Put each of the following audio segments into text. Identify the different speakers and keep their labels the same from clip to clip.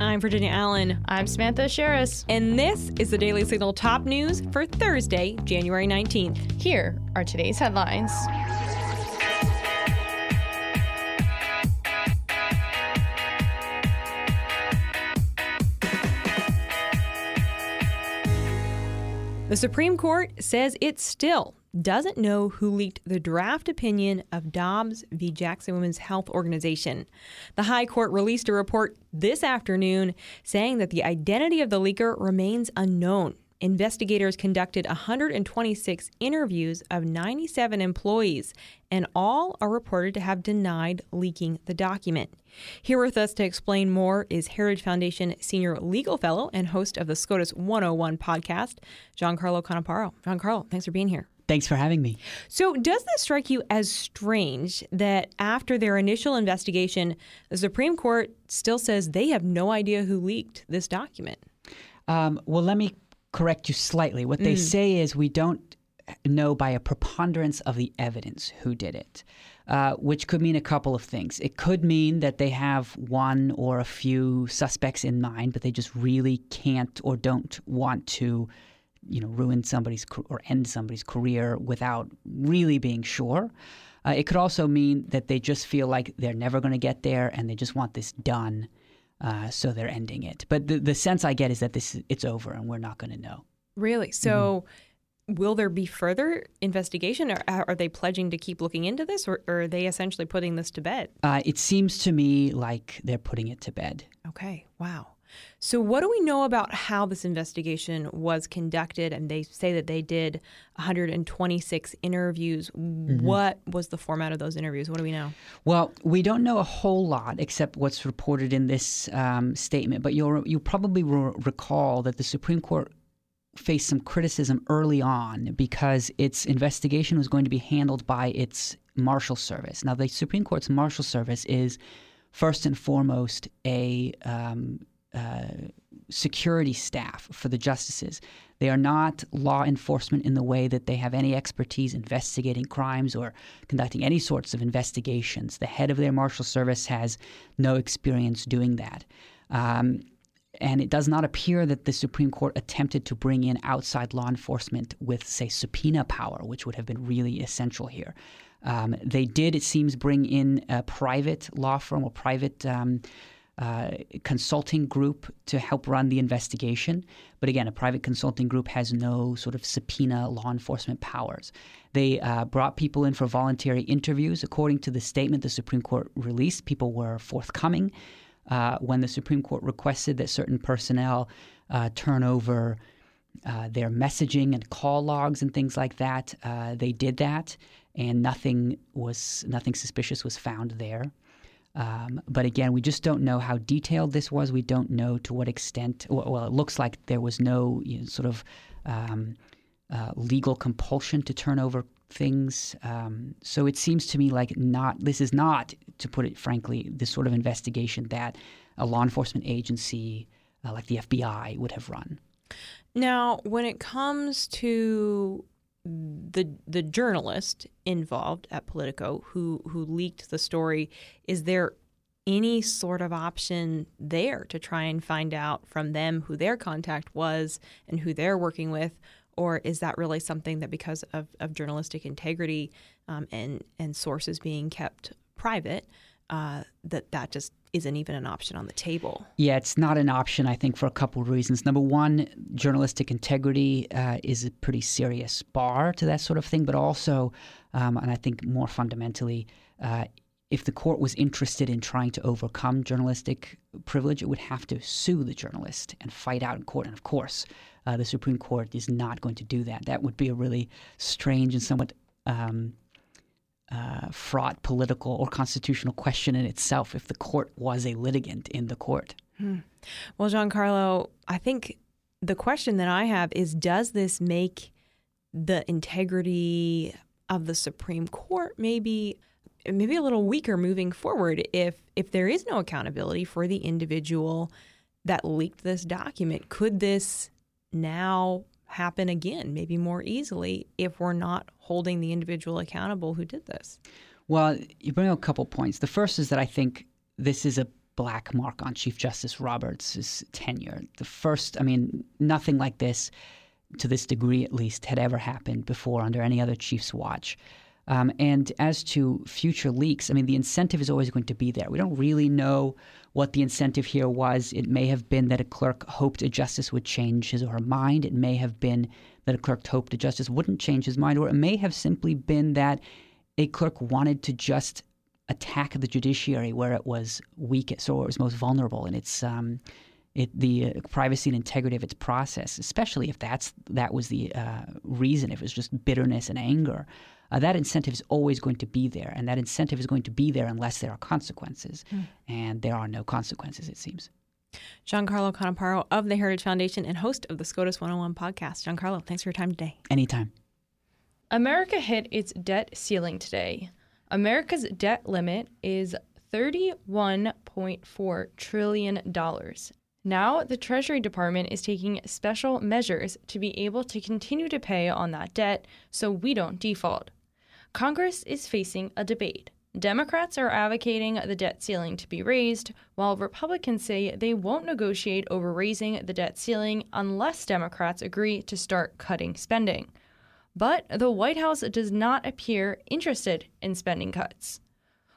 Speaker 1: I'm Virginia Allen.
Speaker 2: I'm Samantha Aschieris.
Speaker 1: And this is the Daily Signal top news for Thursday, January 19th.
Speaker 2: Here are today's headlines.
Speaker 1: The Supreme Court says it still doesn't know who leaked the draft opinion of Dobbs v. Jackson Women's Health Organization. The High Court released a report this afternoon saying that the identity of the leaker remains unknown investigators conducted 126 interviews of 97 employees, and all are reported to have denied leaking the document. Here with us to explain more is Heritage Foundation Senior Legal Fellow and host of the SCOTUS 101 podcast, Giancarlo Canaparo. Giancarlo, thanks for being here.
Speaker 3: Thanks for having me.
Speaker 1: So, does this strike you as strange that after their initial investigation, the Supreme Court still says they have no idea who leaked this document?
Speaker 3: Um, well, let me correct you slightly. What they mm. say is we don't know by a preponderance of the evidence who did it, uh, which could mean a couple of things. It could mean that they have one or a few suspects in mind, but they just really can't or don't want to, you know, ruin somebody's or end somebody's career without really being sure. Uh, it could also mean that they just feel like they're never going to get there and they just want this done uh, so they're ending it. But the, the sense I get is that this it's over and we're not going to know.
Speaker 1: Really? So, mm-hmm. will there be further investigation, or are they pledging to keep looking into this, or, or are they essentially putting this to bed?
Speaker 3: Uh, it seems to me like they're putting it to bed.
Speaker 1: Okay. Wow. So, what do we know about how this investigation was conducted? And they say that they did 126 interviews. Mm-hmm. What was the format of those interviews? What do we know?
Speaker 3: Well, we don't know a whole lot except what's reported in this um, statement. But you'll you probably re- recall that the Supreme Court faced some criticism early on because its investigation was going to be handled by its Marshal Service. Now, the Supreme Court's Marshal Service is first and foremost a um, uh, security staff for the justices. They are not law enforcement in the way that they have any expertise investigating crimes or conducting any sorts of investigations. The head of their marshal service has no experience doing that. Um, and it does not appear that the Supreme Court attempted to bring in outside law enforcement with, say, subpoena power, which would have been really essential here. Um, they did, it seems, bring in a private law firm or private um, uh, consulting group to help run the investigation. But again, a private consulting group has no sort of subpoena law enforcement powers. They uh, brought people in for voluntary interviews. According to the statement the Supreme Court released, people were forthcoming. Uh, when the Supreme Court requested that certain personnel uh, turn over uh, their messaging and call logs and things like that, they did that, and nothing was nothing suspicious was found there. Um, but again, we just don't know how detailed this was. We don't know to what extent. Well, it looks like there was no you know, sort of um, uh, legal compulsion to turn over things. Um, so it seems to me like not. This is not, to put it frankly, the sort of investigation that a law enforcement agency uh, like the FBI would have run.
Speaker 1: Now, when it comes to the the journalist involved at Politico who who leaked the story, is there any sort of option there to try and find out from them who their contact was and who they're working with? Or is that really something that because of, of journalistic integrity um, and, and sources being kept private, uh, that that just isn't even an option on the table.
Speaker 3: Yeah, it's not an option, I think, for a couple of reasons. Number one, journalistic integrity uh, is a pretty serious bar to that sort of thing, but also, um, and I think more fundamentally, uh, if the court was interested in trying to overcome journalistic privilege, it would have to sue the journalist and fight out in court. And of course, uh, the Supreme Court is not going to do that. That would be a really strange and somewhat um, uh, fraught political or constitutional question in itself if the court was a litigant in the court.
Speaker 1: Hmm. Well, Giancarlo, I think the question that I have is does this make the integrity of the Supreme Court maybe maybe a little weaker moving forward if if there is no accountability for the individual that leaked this document could this now happen again, maybe more easily, if we're not holding the individual accountable who did this?
Speaker 3: Well, you bring up a couple points. The first is that I think this is a black mark on Chief Justice Roberts' tenure. The first, I mean, nothing like this, to this degree at least, had ever happened before under any other chief's watch. Um, and as to future leaks, I mean, the incentive is always going to be there. We don't really know what the incentive here was. It may have been that a clerk hoped a justice would change his or her mind. It may have been that a clerk hoped a justice wouldn't change his mind, or it may have simply been that a clerk wanted to just attack the judiciary where it was weakest or it was most vulnerable in its um, it, the uh, privacy and integrity of its process, especially if that's that was the uh, reason, if it was just bitterness and anger. Uh, that incentive is always going to be there, and that incentive is going to be there unless there are consequences, mm. and there are no consequences, it seems.
Speaker 1: Giancarlo Canaparo of the Heritage Foundation and host of the SCOTUS 101 podcast. Giancarlo, thanks for your time today.
Speaker 3: Anytime.
Speaker 2: America hit its debt ceiling today. America's debt limit is $31.4 trillion. Now, the Treasury Department is taking special measures to be able to continue to pay on that debt so we don't default. Congress is facing a debate. Democrats are advocating the debt ceiling to be raised, while Republicans say they won't negotiate over raising the debt ceiling unless Democrats agree to start cutting spending. But the White House does not appear interested in spending cuts.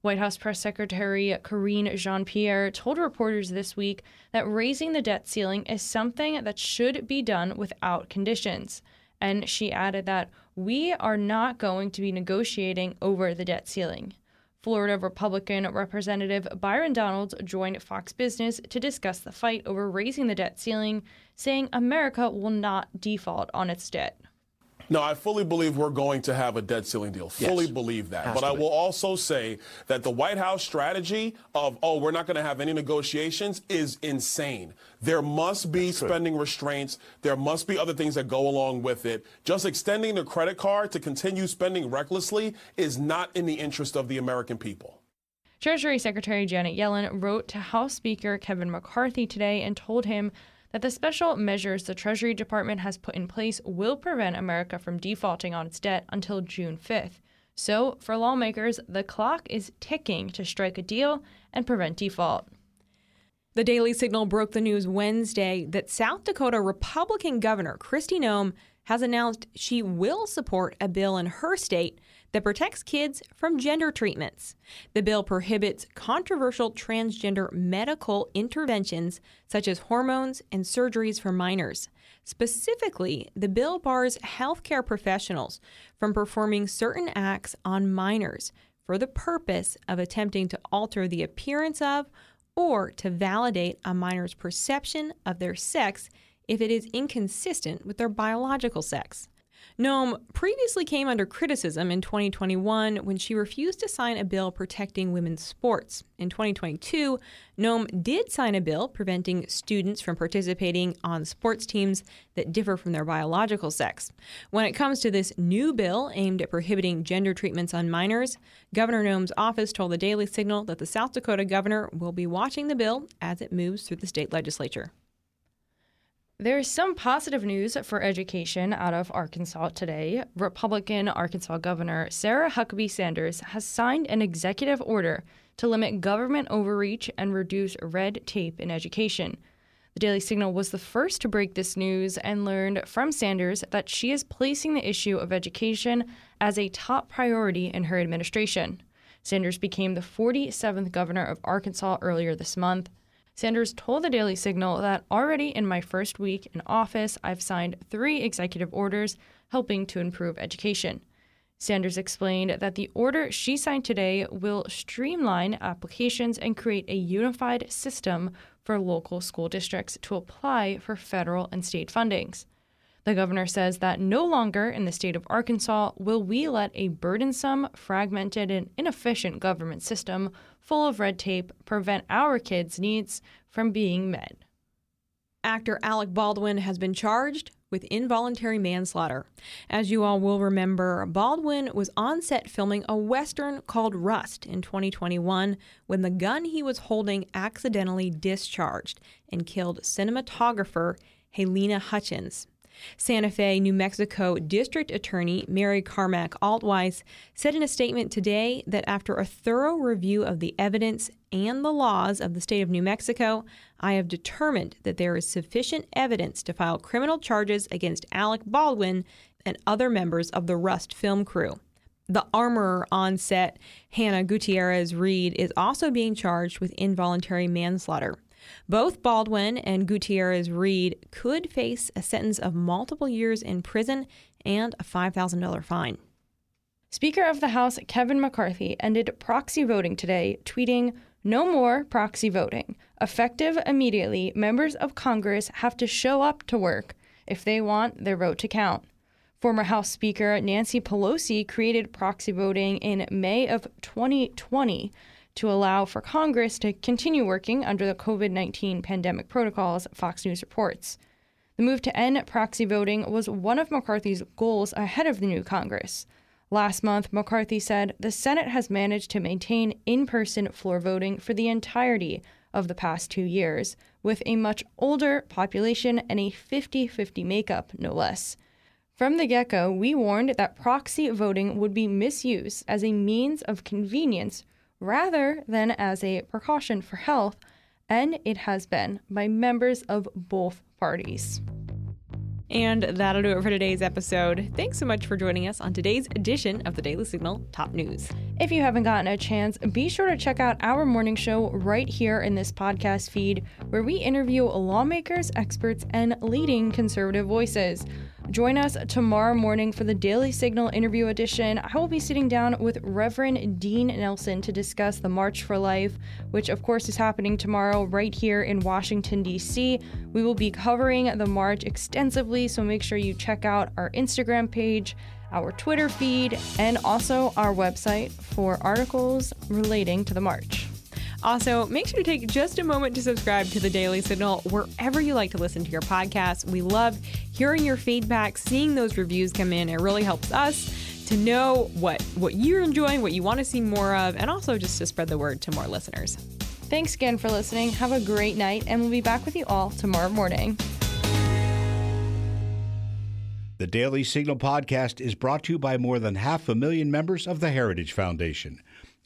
Speaker 2: White House Press Secretary Karine Jean Pierre told reporters this week that raising the debt ceiling is something that should be done without conditions. And she added that we are not going to be negotiating over the debt ceiling. Florida Republican Representative Byron Donalds joined Fox Business to discuss the fight over raising the debt ceiling, saying America will not default on its debt.
Speaker 4: No, I fully believe we're going to have a debt ceiling deal. Fully yes. believe that. Has but I will also say that the White House strategy of, oh, we're not going to have any negotiations is insane. There must be That's spending true. restraints. There must be other things that go along with it. Just extending the credit card to continue spending recklessly is not in the interest of the American people.
Speaker 2: Treasury Secretary Janet Yellen wrote to House Speaker Kevin McCarthy today and told him that the special measures the Treasury Department has put in place will prevent America from defaulting on its debt until June 5th. So, for lawmakers, the clock is ticking to strike a deal and prevent default.
Speaker 1: The Daily Signal broke the news Wednesday that South Dakota Republican Governor Kristi Noem has announced she will support a bill in her state that protects kids from gender treatments. The bill prohibits controversial transgender medical interventions such as hormones and surgeries for minors. Specifically, the bill bars healthcare professionals from performing certain acts on minors for the purpose of attempting to alter the appearance of or to validate a minor's perception of their sex if it is inconsistent with their biological sex. Noem previously came under criticism in 2021 when she refused to sign a bill protecting women's sports. In 2022, Noem did sign a bill preventing students from participating on sports teams that differ from their biological sex. When it comes to this new bill aimed at prohibiting gender treatments on minors, Governor Noem's office told the Daily Signal that the South Dakota governor will be watching the bill as it moves through the state legislature.
Speaker 2: There's some positive news for education out of Arkansas today. Republican Arkansas Governor Sarah Huckabee Sanders has signed an executive order to limit government overreach and reduce red tape in education. The Daily Signal was the first to break this news and learned from Sanders that she is placing the issue of education as a top priority in her administration. Sanders became the 47th governor of Arkansas earlier this month. Sanders told the Daily Signal that already in my first week in office, I've signed three executive orders helping to improve education. Sanders explained that the order she signed today will streamline applications and create a unified system for local school districts to apply for federal and state fundings. The governor says that no longer in the state of Arkansas will we let a burdensome, fragmented, and inefficient government system full of red tape prevent our kids' needs from being met.
Speaker 1: Actor Alec Baldwin has been charged with involuntary manslaughter. As you all will remember, Baldwin was on set filming a Western called Rust in 2021 when the gun he was holding accidentally discharged and killed cinematographer Halyna Hutchins. Santa Fe, New Mexico District Attorney Mary Carmack Altwies said in a statement today that after a thorough review of the evidence and the laws of the state of New Mexico, I have determined that there is sufficient evidence to file criminal charges against Alec Baldwin and other members of the Rust film crew. The armorer on set, Hannah Gutierrez Reed, is also being charged with involuntary manslaughter. Both Baldwin and Gutierrez Reed could face a sentence of multiple years in prison and a $5,000 fine.
Speaker 2: Speaker of the House Kevin McCarthy ended proxy voting today, tweeting, No more proxy voting. Effective immediately, members of Congress have to show up to work if they want their vote to count. Former House Speaker Nancy Pelosi created proxy voting in May of 2020 to allow for Congress to continue working under the COVID 19 pandemic protocols, Fox News reports. The move to end proxy voting was one of McCarthy's goals ahead of the new Congress. Last month, McCarthy said the Senate has managed to maintain in person floor voting for the entirety of the past two years, with a much older population and a 50 50 makeup, no less. From the get go, we warned that proxy voting would be misused as a means of convenience rather than as a precaution for health, and it has been by members of both parties.
Speaker 1: And that'll do it for today's episode. Thanks so much for joining us on today's edition of the Daily Signal Top News.
Speaker 2: If you haven't gotten a chance, be sure to check out our morning show right here in this podcast feed, where we interview lawmakers, experts, and leading conservative voices. Join us tomorrow morning for the Daily Signal interview edition. I will be sitting down with Reverend Dean Nelson to discuss the March for Life, which of course is happening tomorrow right here in Washington, D.C. We will be covering the march extensively, so make sure you check out our Instagram page, our Twitter feed, and also our website for articles relating to the march.
Speaker 1: Also, make sure to take just a moment to subscribe to the Daily Signal wherever you like to listen to your podcast. We love hearing your feedback, seeing those reviews come in. It really helps us to know what what you're enjoying, what you want to see more of, and also just to spread the word to more listeners.
Speaker 2: Thanks again for listening. Have a great night, and we'll be back with you all tomorrow morning.
Speaker 5: The Daily Signal podcast is brought to you by more than half a million members of the Heritage Foundation.